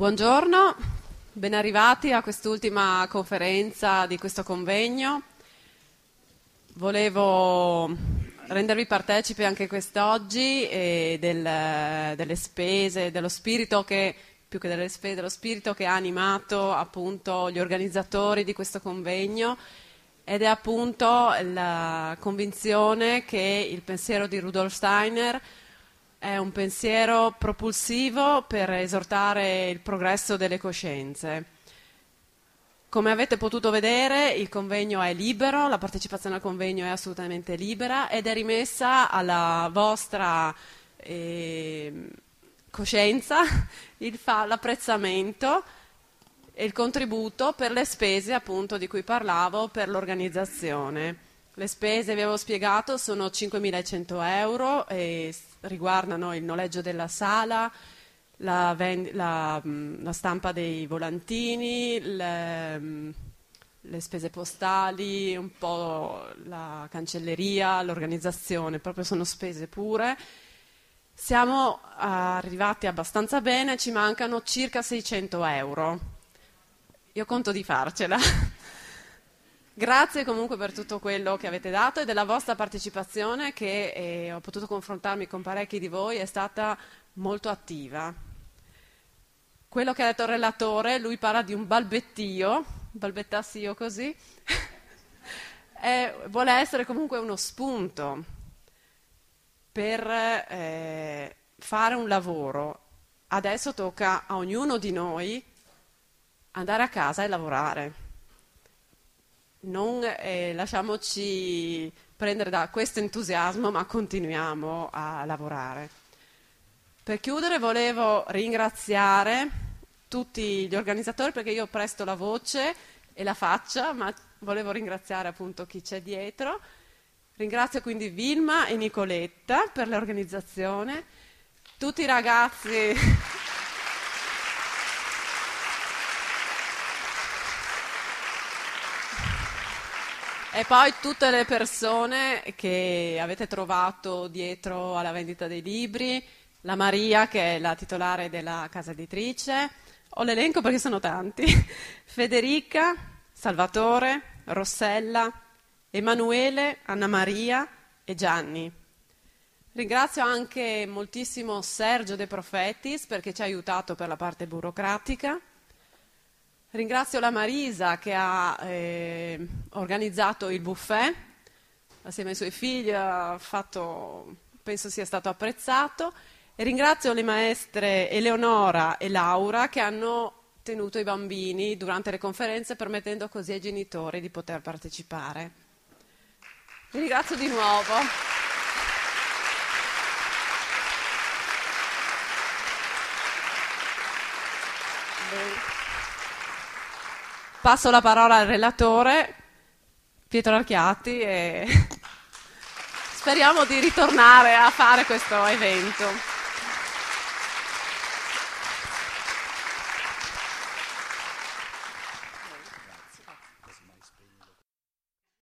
Buongiorno, ben arrivati a quest'ultima conferenza di questo convegno. Volevo rendervi partecipi anche quest'oggi eh, del, delle spese, dello spirito che, più che delle spese, dello spirito che ha animato appunto gli organizzatori di questo convegno ed è appunto la convinzione che il pensiero di Rudolf Steiner è un pensiero propulsivo per esortare il progresso delle coscienze. Come avete potuto vedere, il convegno è libero, la partecipazione al convegno è assolutamente libera ed è rimessa alla vostra eh, coscienza fa, l'apprezzamento e il contributo per le spese appunto di cui parlavo per l'organizzazione. Le spese, vi avevo spiegato, sono 5.100 euro e riguardano il noleggio della sala, la, la, mm, la stampa dei volantini, le, mm, le, spese postali, un po' la cancelleria, l'organizzazione, proprio sono spese pure. Siamo arrivati abbastanza bene, ci mancano circa 600 euro. Io conto di farcela. Grazie comunque per tutto quello che avete dato e della vostra partecipazione che eh, ho potuto confrontarmi con parecchi di voi, è stata molto attiva. Quello che ha detto il relatore, lui parla di un balbettio, balbettassi io così, e vuole essere comunque uno spunto per eh, fare un lavoro. Adesso tocca a ognuno di noi andare a casa e lavorare non eh, lasciamoci prendere da questo entusiasmo, ma continuiamo a lavorare. Per chiudere volevo ringraziare tutti gli organizzatori perché io presto la voce e la faccia, ma volevo ringraziare appunto chi c'è dietro. Ringrazio quindi Vilma e Nicoletta per l'organizzazione, tutti i ragazzi E poi tutte le persone che avete trovato dietro alla vendita dei libri, la Maria che è la titolare della casa editrice, ho l'elenco perché sono tanti, Federica, Salvatore, Rossella, Emanuele, Anna Maria e Gianni. Ringrazio anche moltissimo Sergio De Profetis perché ci ha aiutato per la parte burocratica Ringrazio la Marisa che ha eh, organizzato il buffet assieme ai suoi figli, fatto, penso sia stato apprezzato. E ringrazio le maestre Eleonora e Laura che hanno tenuto i bambini durante le conferenze permettendo così ai genitori di poter partecipare. Vi ringrazio di nuovo. Bene. Passo la parola al relatore Pietro Archiati e speriamo di ritornare a fare questo evento.